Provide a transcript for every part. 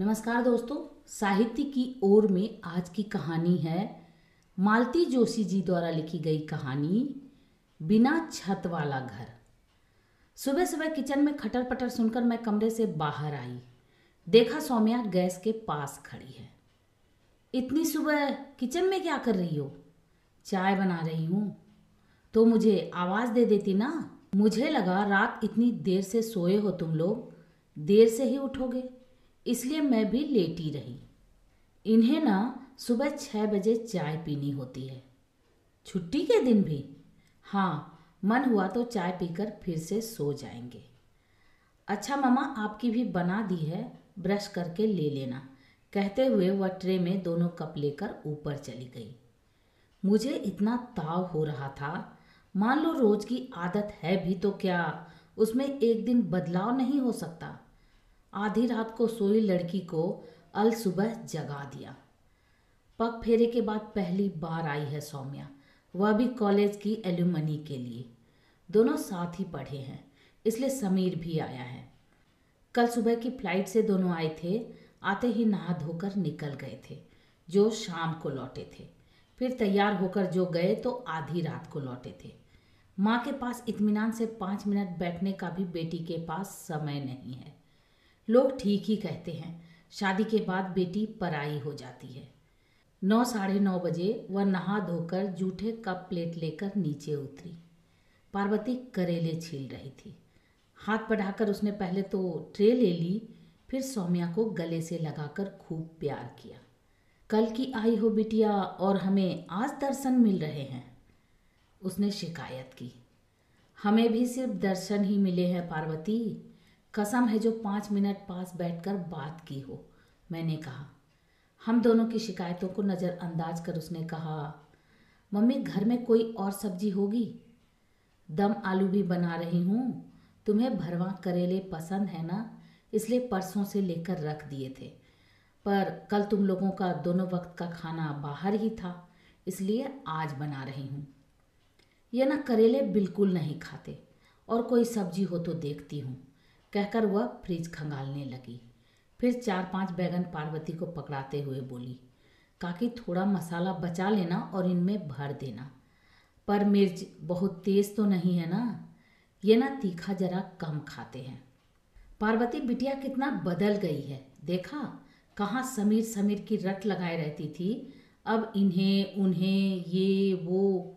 नमस्कार दोस्तों, साहित्य की ओर में आज की कहानी है मालती जोशी जी द्वारा लिखी गई कहानी, बिना छत वाला घर। सुबह सुबह किचन में खटर पटर सुनकर मैं कमरे से बाहर आई। देखा सौम्या गैस के पास खड़ी है। इतनी सुबह किचन में क्या कर रही हो? चाय बना रही हूँ। तो मुझे आवाज़ दे देती ना? मुझे लगा रात इतनी देर से सोए हो तुम लोग। देर से ही उठोगे। इसलिए मैं भी लेटी रही। इन्हें ना सुबह छः बजे चाय पीनी होती है। छुट्टी के दिन भी? हाँ मन हुआ तो चाय पीकर फिर से सो जाएँगे। अच्छा मामा, आपकी भी बना दी है, ब्रश करके ले लेना। कहते हुए वह ट्रे में दोनों कप लेकर ऊपर चली गई। मुझे इतना ताव हो रहा था। मान लो रोज की आदत है भी तो क्या, उसमें एक दिन बदलाव नहीं हो सकता। आधी रात को सोई लड़की को अल सुबह जगा दिया। पग फेरे के बाद पहली बार आई है सौम्या। वह भी कॉलेज की एल्यूमनी के लिए। दोनों साथ ही पढ़े हैं, इसलिए समीर भी आया है। कल सुबह की फ़्लाइट से दोनों आए थे, आते ही नहा धोकर निकल गए थे, जो शाम को लौटे थे। फिर तैयार होकर जो गए तो आधी रात को लौटे थे। माँ के पास इत्मीनान से पाँच मिनट बैठने का भी बेटी के पास समय नहीं है। लोग ठीक ही कहते हैं। शादी के बाद बेटी पराई हो जाती है। नौ साढ़े नौ बजे वह नहा धोकर जूठे कप प्लेट लेकर नीचे उतरी। पार्वती करेले छील रही थी। हाथ बढ़ाकर उसने पहले तो ट्रे ले ली, फिर सौम्या को गले से लगाकर खूब प्यार किया। कल की आई हो बिटिया और हमें आज दर्शन मिल रहे हैं। उसने शिकायत की। हमें भी सिर्फ़ दर्शन ही मिले हैं, पार्वती। कसम है जो पाँच मिनट पास बैठकर बात की हो, मैंने कहा। हम दोनों की शिकायतों को नज़रअंदाज कर उसने कहा, मम्मी, घर में कोई और सब्ज़ी होगी? दम आलू भी बना रही हूँ। तुम्हें भरवा करेले पसंद है ना? इसलिए परसों से लेकर रख दिए थे। पर कल तुम लोगों का दोनों वक्त का खाना बाहर ही था, इसलिए आज बना रही हूँ। यह ना करेले बिल्कुल नहीं खाते, और कोई सब्ज़ी हो तो देखती हूँ। कहकर वह फ्रिज खंगालने लगी। फिर चार पाँच बैगन पार्वती को पकड़ाते हुए बोली, काकी, थोड़ा मसाला बचा लेना और इनमें भर देना। पर मिर्च बहुत तेज़ तो नहीं है ना? ये ना तीखा जरा कम खाते हैं। पार्वती, बिटिया कितना बदल गई है। देखा, कहाँ समीर समीर की रट लगाए रहती थी। अब इन्हें, उन्हें, ये, वो।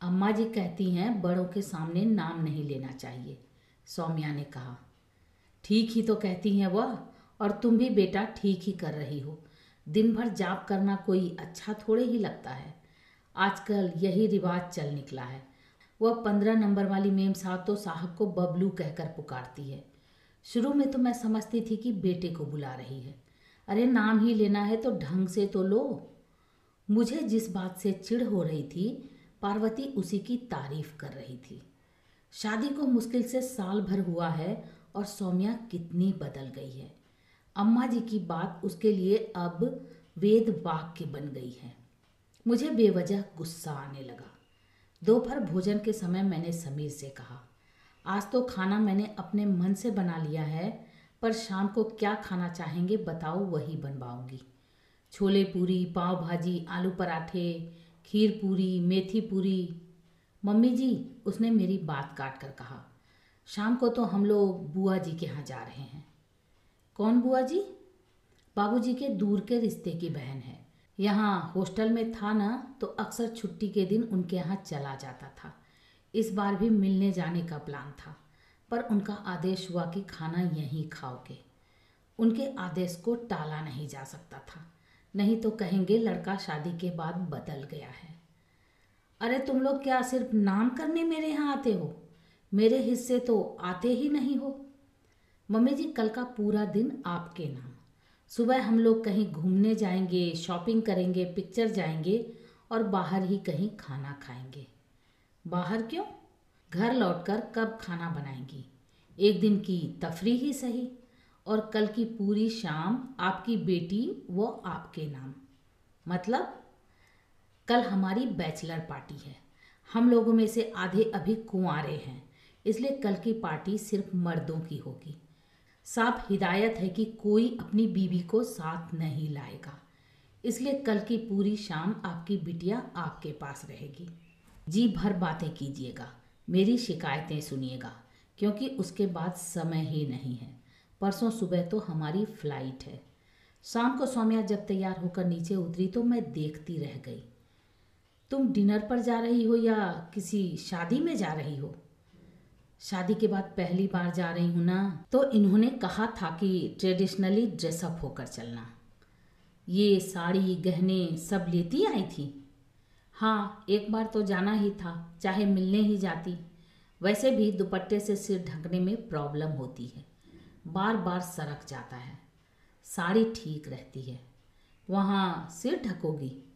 अम्मा जी कहती हैं, बड़ों के सामने नाम नहीं लेना चाहिए। सौम्या ने कहा, ठीक ही तो कहती हैं वह, और तुम भी बेटा ठीक ही कर रही हो। दिन भर जाप करना कोई अच्छा थोड़े ही लगता है। आजकल यही रिवाज चल निकला है। वह पंद्रह नंबर वाली मेम साहब तो साहब को बबलू कहकर पुकारती है। शुरू में तो मैं समझती थी कि बेटे को बुला रही है। अरे नाम ही लेना है तो ढंग से तो लो। मुझे जिस बात से चिढ़ हो रही थी, पार्वती उसी की तारीफ़ कर रही थी। शादी को मुश्किल से साल भर हुआ है और सौम्या कितनी बदल गई है। अम्मा जी की बात उसके लिए अब वेद वाक्य बन गई है। मुझे बेवजह गुस्सा आने लगा। दोपहर भोजन के समय मैंने समीर से कहा, आज तो खाना मैंने अपने मन से बना लिया है, पर शाम को क्या खाना चाहेंगे बताओ, वही बनवाऊँगी। छोले पूरी, पाव भाजी, आलू पराठे, खीर पूरी, मेथी पूरी मम्मी जी, उसने मेरी बात काट कर कहा, शाम को तो हम लोग बुआ जी के यहाँ जा रहे हैं। कौन बुआ जी? बाबूजी के दूर के रिश्ते की बहन है। यहाँ हॉस्टल में था ना तो अक्सर छुट्टी के दिन उनके यहाँ चला जाता था। इस बार भी मिलने जाने का प्लान था, पर उनका आदेश हुआ कि खाना यहीं खाओगे। उनके आदेश को टाला नहीं जा सकता था, नहीं तो कहेंगे लड़का शादी के बाद बदल गया है। अरे तुम लोग क्या सिर्फ़ नाम करने मेरे यहाँ आते हो? मेरे हिस्से तो आते ही नहीं हो। मम्मी जी, कल का पूरा दिन आपके नाम। सुबह हम लोग कहीं घूमने जाएँगे, शॉपिंग करेंगे, पिक्चर जाएँगे और बाहर ही कहीं खाना खाएँगे। बाहर क्यों? घर लौटकर कब खाना बनाएँगी? एक दिन की तफरी ही सही और कल की पूरी शाम आपकी बेटी, वो आपके नाम। मतलब कल हमारी बैचलर पार्टी है। हम लोगों में से आधे अभी कुंवारे हैं। इसलिए कल की पार्टी सिर्फ़ मर्दों की होगी। साफ़ हिदायत है कि कोई अपनी बीवी को साथ नहीं लाएगा। इसलिए कल की पूरी शाम आपकी बिटिया आपके पास रहेगी। जी भर बातें कीजिएगा। मेरी शिकायतें सुनिएगा, क्योंकि उसके बाद समय ही नहीं है। परसों सुबह तो हमारी फ़्लाइट है। शाम को सौम्या जब तैयार होकर नीचे उतरी तो मैं देखती रह गई। तुम डिनर पर जा रही हो या किसी शादी में जा रही हो? शादी के बाद पहली बार जा रही हूँ ना तो इन्होंने कहा था कि ट्रेडिशनली ड्रेसअप होकर चलना। ये साड़ी, गहने सब लेती आई थी। हाँ एक बार तो जाना ही था, चाहे मिलने ही जाती। वैसे भी दुपट्टे से सिर ढकने में प्रॉब्लम होती है। बार बार सरक जाता है। साड़ी ठीक रहती है। वहाँ सिर ढकोगी।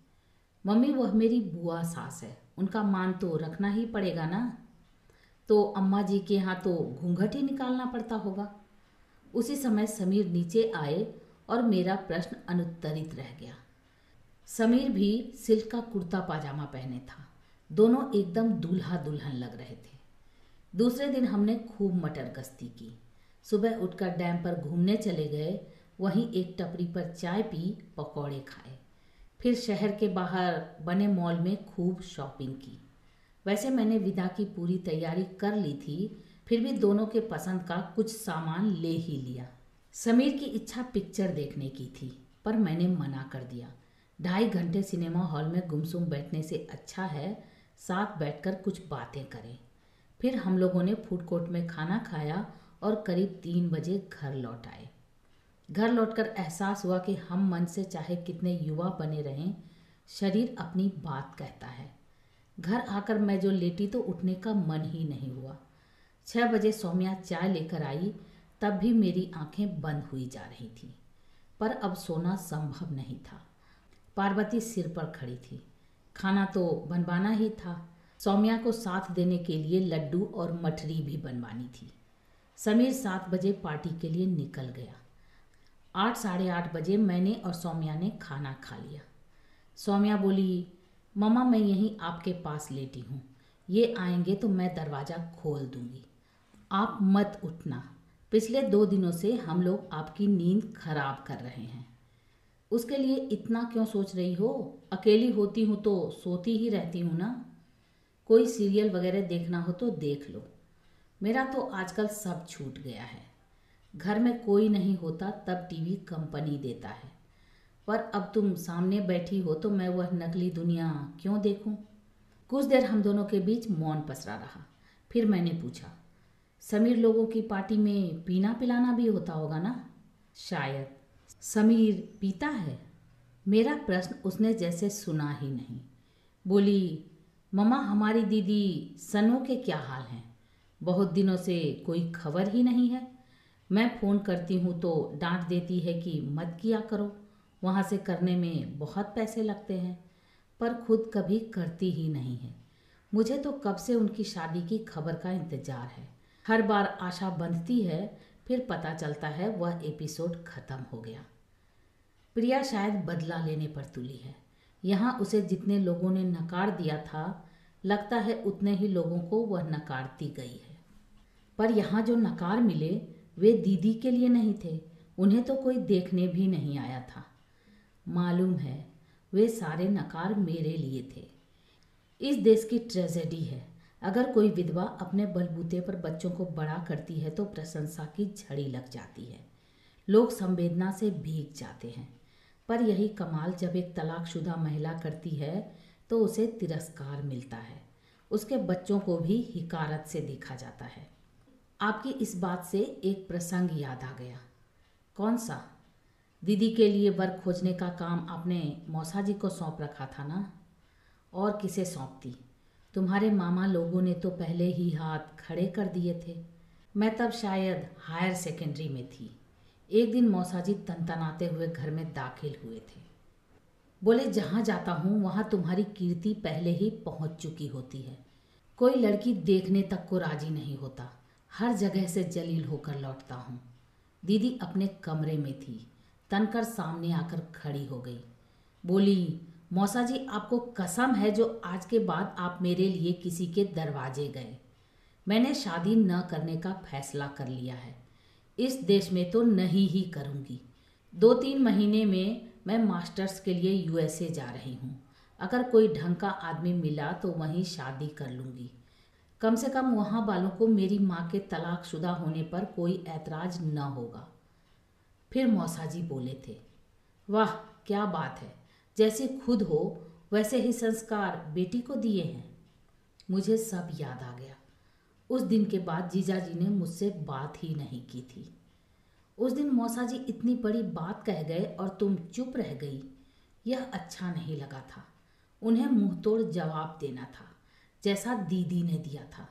मम्मी, वह मेरी बुआ सास है। उनका मान तो रखना ही पड़ेगा ना? तो अम्मा जी के यहाँ तो घूंघट ही निकालना पड़ता होगा। उसी समय समीर नीचे आए और मेरा प्रश्न अनुत्तरित रह गया। समीर भी सिल्क का कुर्ता पाजामा पहने था। दोनों एकदम दूल्हा दुल्हन लग रहे थे। दूसरे दिन हमने खूब मटर गश्ती की। सुबह उठकर डैम पर घूमने चले गए। वहीं एक टपरी पर चाय पी, पकौड़े खाए। फिर शहर के बाहर बने मॉल में खूब शॉपिंग की। वैसे मैंने विदा की पूरी तैयारी कर ली थी, फिर भी दोनों के पसंद का कुछ सामान ले ही लिया। समीर की इच्छा पिक्चर देखने की थी, पर मैंने मना कर दिया। ढाई घंटे सिनेमा हॉल में गुमसुम बैठने से अच्छा है, साथ बैठकर कुछ बातें करें। फिर हम लोगों ने फ़ूड कोर्ट में खाना खाया और करीब तीन बजे घर लौट आए। घर लौटकर एहसास हुआ कि हम मन से चाहे कितने युवा बने रहें, शरीर अपनी बात कहता है। घर आकर मैं जो लेटी तो उठने का मन ही नहीं हुआ। छः बजे सौम्या चाय लेकर आई, तब भी मेरी आँखें बंद हुई जा रही थी, पर अब सोना संभव नहीं था। पार्वती सिर पर खड़ी थी। खाना तो बनवाना ही था। सौम्या को साथ देने के लिए लड्डू और मठरी भी बनवानी थी। समीर सात बजे पार्टी के लिए निकल गया। आठ, साढ़े आठ बजे मैंने और सौम्या ने खाना खा लिया। सौम्या बोली, मम्मा, मैं यहीं आपके पास लेटी हूँ। ये आएँगे तो मैं दरवाज़ा खोल दूँगी। आप मत उठना। पिछले दो दिनों से हम लोग आपकी नींद खराब कर रहे हैं। उसके लिए इतना क्यों सोच रही हो? अकेली होती हूँ तो सोती ही रहती हूँ ना। कोई सीरियल वगैरह देखना हो तो देख लो। मेरा तो आजकल सब छूट गया है। घर में कोई नहीं होता, तब टीवी कंपनी देता है। पर अब तुम सामने बैठी हो तो मैं वह नकली दुनिया क्यों देखूँ? कुछ देर हम दोनों के बीच मौन पसरा रहा। फिर मैंने पूछा, समीर लोगों की पार्टी में पीना पिलाना भी होता होगा ना? शायद। समीर, पीता है? मेरा प्रश्न उसने जैसे सुना ही नहीं। बोली ममा हमारी दीदी सनो के क्या हाल हैं? बहुत दिनों से कोई खबर ही नहीं है। मैं फ़ोन करती हूँ तो डांट देती है कि मत किया करो। वहाँ से करने में बहुत पैसे लगते हैं, पर खुद कभी करती ही नहीं है। मुझे तो कब से उनकी शादी की खबर का इंतज़ार है। हर बार आशा बंधती है, फिर पता चलता है वह एपिसोड ख़त्म हो गया। प्रिया शायद बदला लेने पर तुली है। यहाँ उसे जितने लोगों ने नकार दिया था, लगता है उतने ही लोगों को वह नकारती गई है। पर यहाँ जो नकार मिले वे दीदी के लिए नहीं थे, उन्हें तो कोई देखने भी नहीं आया था। मालूम है, वे सारे नकार मेरे लिए थे। इस देश की ट्रेजेडी है। अगर कोई विधवा अपने बलबूते पर बच्चों को बड़ा करती है तो प्रशंसा की झड़ी लग जाती है। लोग संवेदना से भीग जाते हैं। पर यही कमाल, जब एक तलाकशुदा महिला करती है तो उसे तिरस्कार मिलता है। उसके बच्चों को भी हिकारत से देखा जाता है। आपकी इस बात से एक प्रसंग याद आ गया। कौन सा? दीदी के लिए वर्क खोजने का काम आपने मौसा जी को सौंप रखा था ना? और किसे सौंपती? तुम्हारे मामा लोगों ने तो पहले ही हाथ खड़े कर दिए थे। मैं तब शायद हायर सेकेंडरी में थी। एक दिन मौसाजी तनतनाते हुए घर में दाखिल हुए थे। बोले, जहाँ जाता हूँ, वहाँ तुम्हारी कीर्ति पहले ही पहुँच चुकी होती है। कोई लड़की देखने तक को राज़ी नहीं होता। हर जगह से जलील होकर लौटता हूँ। दीदी अपने कमरे में थी। तनकर सामने आकर खड़ी हो गई। बोली, मौसा जी, आपको कसम है जो आज के बाद आप मेरे लिए किसी के दरवाजे गए। मैंने शादी न करने का फैसला कर लिया है। इस देश में तो नहीं ही करूँगी। दो तीन महीने में मैं मास्टर्स के लिए यूएसए जा रही हूँ। अगर कोई ढंग का आदमी मिला तो वहीं शादी कर लूँगी। कम से कम वहाँ वालों को मेरी माँ के तलाकशुदा होने पर कोई ऐतराज न होगा। फिर मौसा जी बोले थे, वाह, क्या बात है। जैसे खुद हो, वैसे ही संस्कार बेटी को दिए हैं। मुझे सब याद आ गया। उस दिन के बाद जीजा जी ने मुझसे बात ही नहीं की थी। उस दिन मौसा जी इतनी बड़ी बात कह गए और तुम चुप रह गई। यह अच्छा नहीं लगा था। उन्हें मुँह तोड़ जवाब देना था। जैसा दीदी ने दिया था।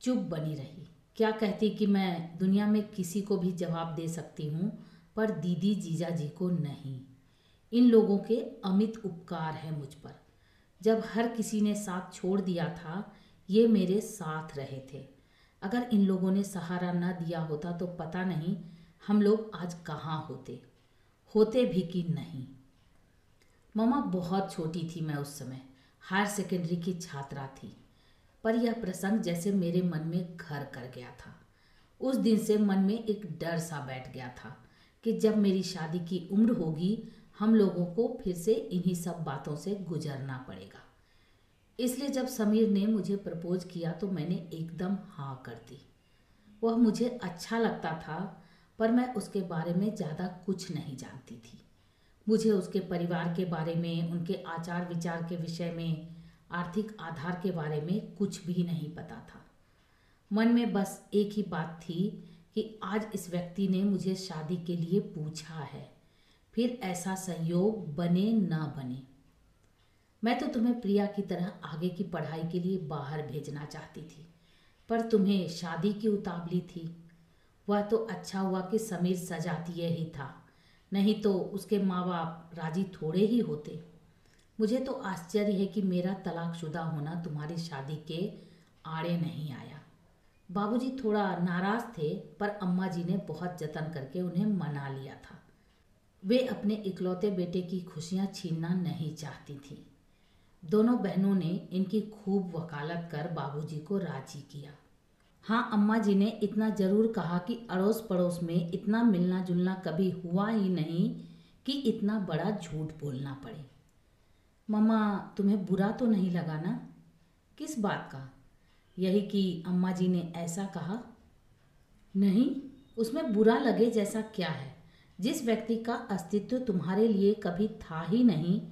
चुप बनी रही। क्या कहती कि मैं दुनिया में किसी को भी जवाब दे सकती हूँ, पर दीदी जीजा जी को नहीं। इन लोगों के अमित उपकार है मुझ पर। जब हर किसी ने साथ छोड़ दिया था, ये मेरे साथ रहे थे। अगर इन लोगों ने सहारा न दिया होता तो पता नहीं हम लोग आज कहाँ होते। होते भी कि नहीं। ममा बहुत छोटी थी मैं उस समय। हायर सेकेंडरी की छात्रा थी, पर यह प्रसंग जैसे मेरे मन में घर कर गया था। उस दिन से मन में एक डर सा बैठ गया था कि जब मेरी शादी की उम्र होगी, हम लोगों को फिर से इन्हीं सब बातों से गुजरना पड़ेगा। इसलिए जब समीर ने मुझे प्रपोज किया तो मैंने एकदम हाँ कर दी। वह मुझे अच्छा लगता था, पर मैं उसके बारे में ज़्यादा कुछ नहीं जानती थी। मुझे उसके परिवार के बारे में, उनके आचार विचार के विषय में, आर्थिक आधार के बारे में कुछ भी नहीं पता था। मन में बस एक ही बात थी कि आज इस व्यक्ति ने मुझे शादी के लिए पूछा है। फिर ऐसा संयोग बने ना बने। मैं तो तुम्हें प्रिया की तरह आगे की पढ़ाई के लिए बाहर भेजना चाहती थी, पर तुम्हें शादी की उतावली थी। वह तो अच्छा हुआ कि समीर सजातीय ही था। नहीं तो उसके माँ बाप राज़ी थोड़े ही होते। मुझे तो आश्चर्य है कि मेरा तलाकशुदा होना तुम्हारी शादी के आड़े नहीं आया। बाबूजी थोड़ा नाराज़ थे, पर अम्मा जी ने बहुत जतन करके उन्हें मना लिया था। वे अपने इकलौते बेटे की खुशियाँ छीनना नहीं चाहती थी। दोनों बहनों ने इनकी खूब वकालत कर बाबूजी को राज़ी किया। हाँ अम्मा जी ने इतना ज़रूर कहा कि अड़ोस पड़ोस में इतना मिलना जुलना कभी हुआ ही नहीं कि इतना बड़ा झूठ बोलना पड़े। मम्मा, तुम्हें बुरा तो नहीं लगा ना? किस बात का? यही कि अम्मा जी ने ऐसा कहा। नहीं, उसमें बुरा लगे जैसा क्या है? जिस व्यक्ति का अस्तित्व तुम्हारे लिए कभी था ही नहीं,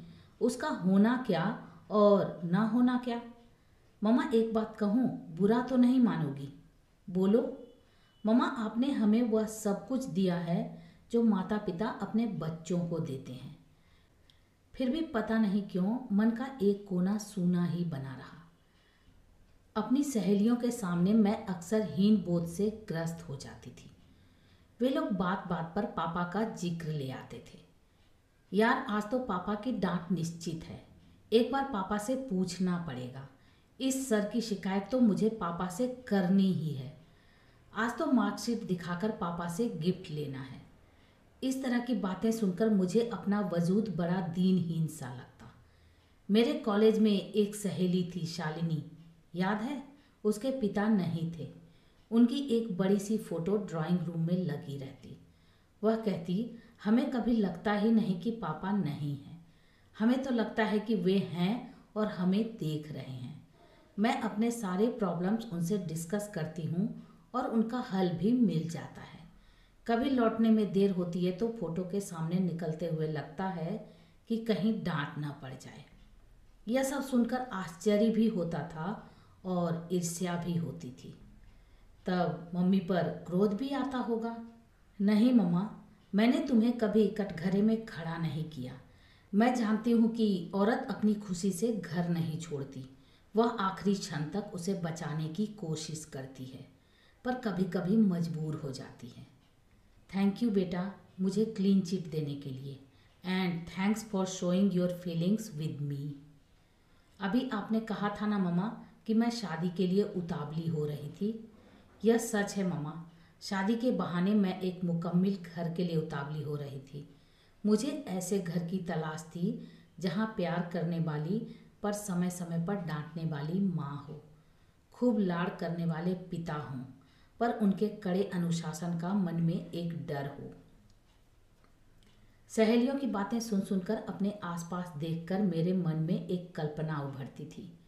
उसका होना क्या और ना होना क्या? ममा एक बात कहूँ, बुरा तो नहीं मानोगी। बोलो ममा आपने हमें वह सब कुछ दिया है जो माता पिता अपने बच्चों को देते हैं। फिर भी पता नहीं क्यों मन का एक कोना सूना ही बना रहा। अपनी सहेलियों के सामने मैं अक्सर हीन बोध से ग्रस्त हो जाती थी। वे लोग बात बात पर पापा का ज़िक्र ले आते थे। यार, आज तो पापा की डांट निश्चित है। एक बार पापा से पूछना पड़ेगा। इस सर की शिकायत तो मुझे पापा से करनी ही है। आज तो मार्कशीट दिखाकर पापा से गिफ्ट लेना है। इस तरह की बातें सुनकर मुझे अपना वजूद बड़ा दीनहीन सा लगता। मेरे कॉलेज में एक सहेली थी शालिनी, याद है? उसके पिता नहीं थे। उनकी एक बड़ी सी फ़ोटो ड्राइंग रूम में लगी रहती। वह कहती, हमें कभी लगता ही नहीं कि पापा नहीं हैं। हमें तो लगता है कि वे हैं और हमें देख रहे हैं। मैं अपने सारे प्रॉब्लम्स उनसे डिस्कस करती हूँ और उनका हल भी मिल जाता है। कभी लौटने में देर होती है तो फ़ोटो के सामने निकलते हुए लगता है कि कहीं डांट ना पड़ जाए। यह सब सुनकर आश्चर्य भी होता था और ईर्ष्या भी होती थी। तब मम्मी पर क्रोध भी आता होगा। नहीं मम्मा, मैंने तुम्हें कभी कटघरे में खड़ा नहीं किया। मैं जानती हूँ कि औरत अपनी खुशी से घर नहीं छोड़ती। वह आखिरी क्षण तक उसे बचाने की कोशिश करती है, पर कभी कभी मजबूर हो जाती है। थैंक यू बेटा, मुझे क्लीन चिट देने के लिए। And thanks for showing your feelings with me अभी आपने कहा था ना, ममा, कि मैं शादी के लिए उतावली हो रही थी। यह सच है, ममा। शादी के बहाने मैं एक मुकम्मल घर के लिए उतावली हो रही थी। मुझे ऐसे घर की तलाश थी जहाँ प्यार करने वाली पर समय समय पर डांटने वाली माँ हो। खूब लाड़ करने वाले पिता हों, पर उनके कड़े अनुशासन का मन में एक डर हो। सहेलियों की बातें सुन सुनकर अपने आसपास देखकर मेरे मन में एक कल्पना उभरती थी।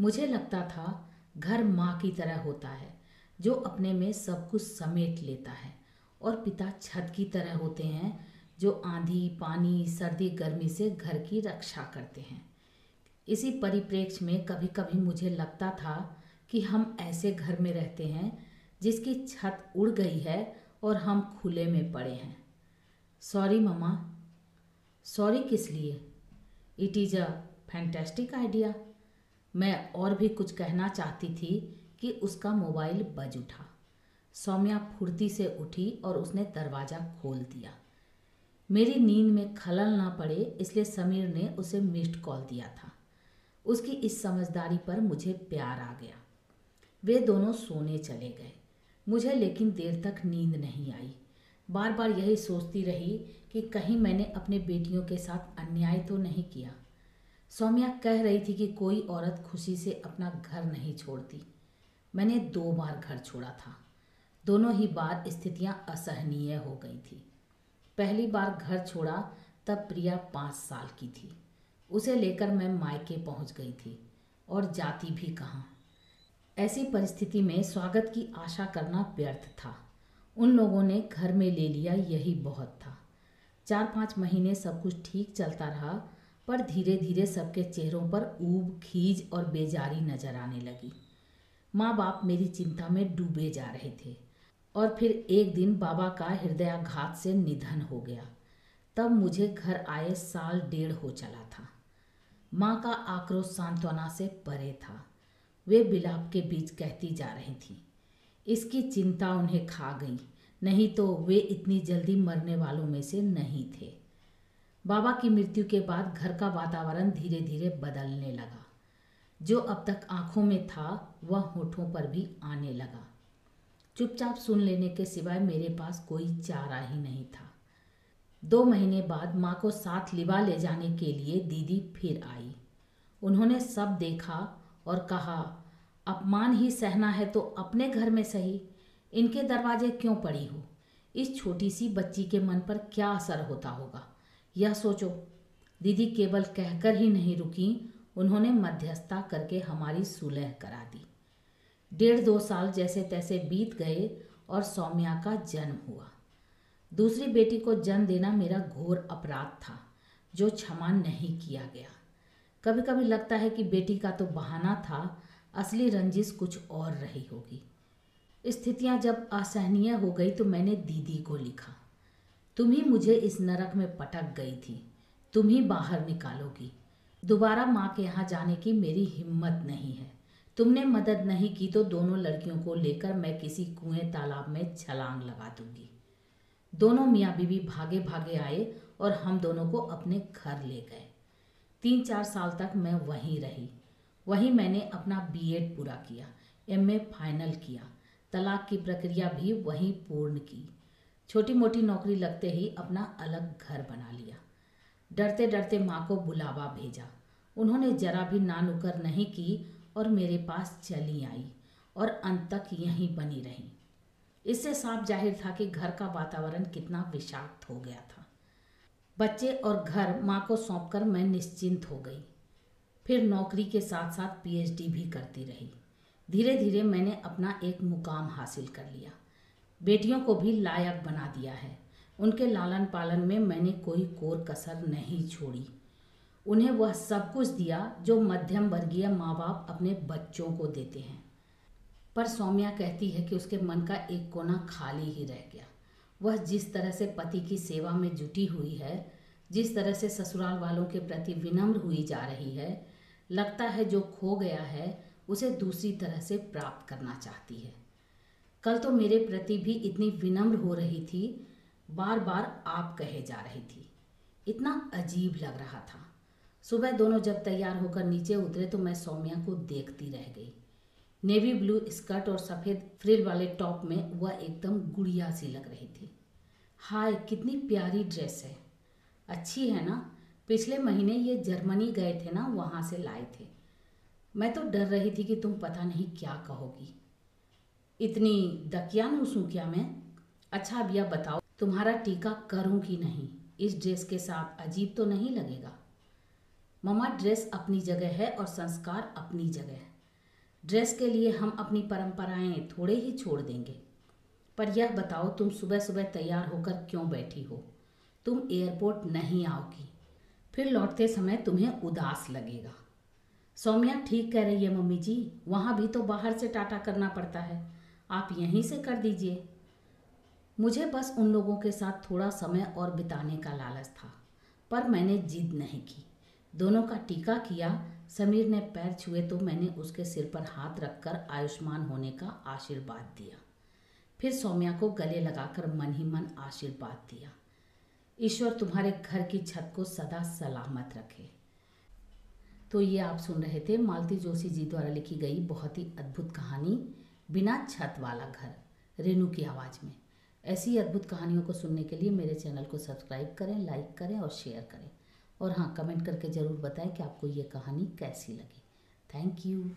मुझे लगता था, घर माँ की तरह होता है, जो अपने में सब कुछ समेट लेता है, और पिता छत की तरह होते हैं, जो आंधी, पानी, सर्दी, गर्मी से घर की रक्षा करते हैं। इसी परिप्रेक्ष्य में कभी कभी मुझे लगता था कि हम ऐसे घर में रहते हैं जिसकी छत उड़ गई है और हम खुले में पड़े हैं। सॉरी ममा सॉरी किस लिए? It is a fantastic idea. मैं और भी कुछ कहना चाहती थी कि उसका मोबाइल बज उठा। सौम्या फुर्ती से उठी और उसने दरवाज़ा खोल दिया। मेरी नींद में खलल ना पड़े, इसलिए समीर ने उसे मिस्ड कॉल दिया था। उसकी इस समझदारी पर मुझे प्यार आ गया। वे दोनों सोने चले गए। मुझे लेकिन देर तक नींद नहीं आई। बार बार यही सोचती रही कि कहीं मैंने अपने बेटियों के साथ अन्याय तो नहीं किया। सौम्या कह रही थी कि कोई औरत खुशी से अपना घर नहीं छोड़ती। मैंने दो बार घर छोड़ा था। दोनों ही बार स्थितियाँ असहनीय हो गई थी। पहली बार घर छोड़ा तब प्रिया पाँच साल की थी। उसे लेकर मैं मायके पहुँच गई थी और जाती भी कहाँ। ऐसी परिस्थिति में स्वागत की आशा करना व्यर्थ था। उन लोगों ने घर में ले लिया यही बहुत था। चार पाँच महीने सब कुछ ठीक चलता रहा, पर धीरे धीरे सबके चेहरों पर ऊब, खीज और बेजारी नज़र आने लगी। माँ बाप मेरी चिंता में डूबे जा रहे थे और फिर एक दिन बाबा का हृदयाघात से निधन हो गया। तब मुझे घर आए साल डेढ़ हो चला था। माँ का आक्रोश सांत्वना से परे था। वे बिलाप के बीच कहती जा रही थी। इसकी चिंता उन्हें खा गई, नहीं तो वे इतनी जल्दी मरने वालों में से नहीं थे। बाबा की मृत्यु के बाद घर का वातावरण धीरे धीरे बदलने लगा। जो अब तक आँखों में था, वह होठों पर भी आने लगा। चुपचाप सुन लेने के सिवाय मेरे पास कोई चारा ही नहीं था। दो महीने बाद माँ को साथ लिवा ले जाने के लिए दीदी फिर आई। उन्होंने सब देखा और कहा, अपमान ही सहना है तो अपने घर में सही। इनके दरवाजे क्यों पड़ी हो? इस छोटी सी बच्ची के मन पर क्या असर होता होगा? यह सोचो। दीदी केवल कहकर ही नहीं रुकी। उन्होंने मध्यस्थता करके हमारी सुलह करा दी। डेढ़ दो साल जैसे तैसे बीत गए और सौम्या का जन्म हुआ। दूसरी बेटी को जन्म देना मेरा घोर अपराध था, जो क्षमा नहीं किया गया। कभी कभी लगता है कि बेटी का तो बहाना था, असली रंजिश कुछ और रही होगी। स्थितियाँ जब असहनीय हो गई तो मैंने दीदी को लिखा। तुम ही मुझे इस नरक में पटक गई थी, तुम ही बाहर निकालोगी। दोबारा माँ के यहाँ जाने की मेरी हिम्मत नहीं है। तुमने मदद नहीं की तो दोनों लड़कियों को लेकर मैं किसी कुएँ तालाब में छलांग लगा दूँगी। दोनों मियाँ बीबी भागे भागे आए और हम दोनों को अपने घर ले गए। तीन चार साल तक मैं वहीं रही। वहीं मैंने अपना बीएड पूरा किया एमए फाइनल किया। तलाक की प्रक्रिया भी वहीं पूर्ण की। छोटी मोटी नौकरी लगते ही अपना अलग घर बना लिया। डरते डरते माँ को बुलावा भेजा। उन्होंने जरा भी ना नुकर नहीं की और मेरे पास चली आई और अंत तक यहीं बनी रही। इससे साफ़ ज़ाहिर था कि घर का वातावरण कितना विषाक्त हो गया था। बच्चे और घर माँ को सौंपकर मैं निश्चिंत हो गई। फिर नौकरी के साथ साथ पीएचडी भी करती रही। धीरे धीरे मैंने अपना एक मुकाम हासिल कर लिया। बेटियों को भी लायक बना दिया है। उनके लालन पालन में मैंने कोई कोर कसर नहीं छोड़ी। उन्हें वह सब कुछ दिया जो मध्यम वर्गीय माँ बाप अपने बच्चों को देते हैं। पर सौम्या कहती है कि उसके मन का एक कोना खाली ही रह गया। वह जिस तरह से पति की सेवा में जुटी हुई है, जिस तरह से ससुराल वालों के प्रति विनम्र हुई जा रही है, लगता है जो खो गया है, उसे दूसरी तरह से प्राप्त करना चाहती है। कल तो मेरे प्रति भी इतनी विनम्र हो रही थी बार बार आप कहे जा रही थी। इतना अजीब लग रहा था। सुबह दोनों जब तैयार होकर नीचे उतरे तो मैं सौम्या को देखती रह गई। नेवी ब्लू स्कर्ट और सफ़ेद फ्रिल वाले टॉप में वह एकदम गुड़िया सी लग रही थी। हाय, कितनी प्यारी ड्रेस है। अच्छी है ना? पिछले महीने ये जर्मनी गए थे ना, वहाँ से लाए थे। मैं तो डर रही थी कि तुम पता नहीं क्या कहोगी। इतनी दकियानूस हूँ क्या मैं? अच्छा यह बताओ, तुम्हारा टीका करूँ कि नहीं? इस ड्रेस के साथ अजीब तो नहीं लगेगा? ममा, ड्रेस अपनी जगह है और संस्कार अपनी जगह है। ड्रेस के लिए हम अपनी परंपराएँ थोड़े ही छोड़ देंगे। पर यह बताओ, तुम सुबह सुबह तैयार होकर क्यों बैठी हो? तुम एयरपोर्ट नहीं आओगी। फिर लौटते समय तुम्हें उदास लगेगा। सौम्या ठीक कह रही है, मम्मी जी, वहाँ भी तो बाहर से टाटा करना पड़ता है। आप यहीं से कर दीजिए। मुझे बस उन लोगों के साथ थोड़ा समय और बिताने का लालच था, पर मैंने जिद नहीं की। दोनों का टीका किया। समीर ने पैर छुए तो मैंने उसके सिर पर हाथ रखकर आयुष्मान होने का आशीर्वाद दिया। फिर सौम्या को गले लगाकर मन ही मन आशीर्वाद दिया। ईश्वर तुम्हारे घर की छत को सदा सलामत रखे। तो ये आप सुन रहे थे मालती जोशी जी द्वारा लिखी गई बहुत ही अद्भुत कहानी, बिना छत वाला घर, रेणु की आवाज़ में। ऐसी अद्भुत कहानियों को सुनने के लिए मेरे चैनल को सब्सक्राइब करें, लाइक करें और शेयर करें। और हाँ कमेंट करके ज़रूर बताएँ कि आपको ये कहानी कैसी लगी। Thank you.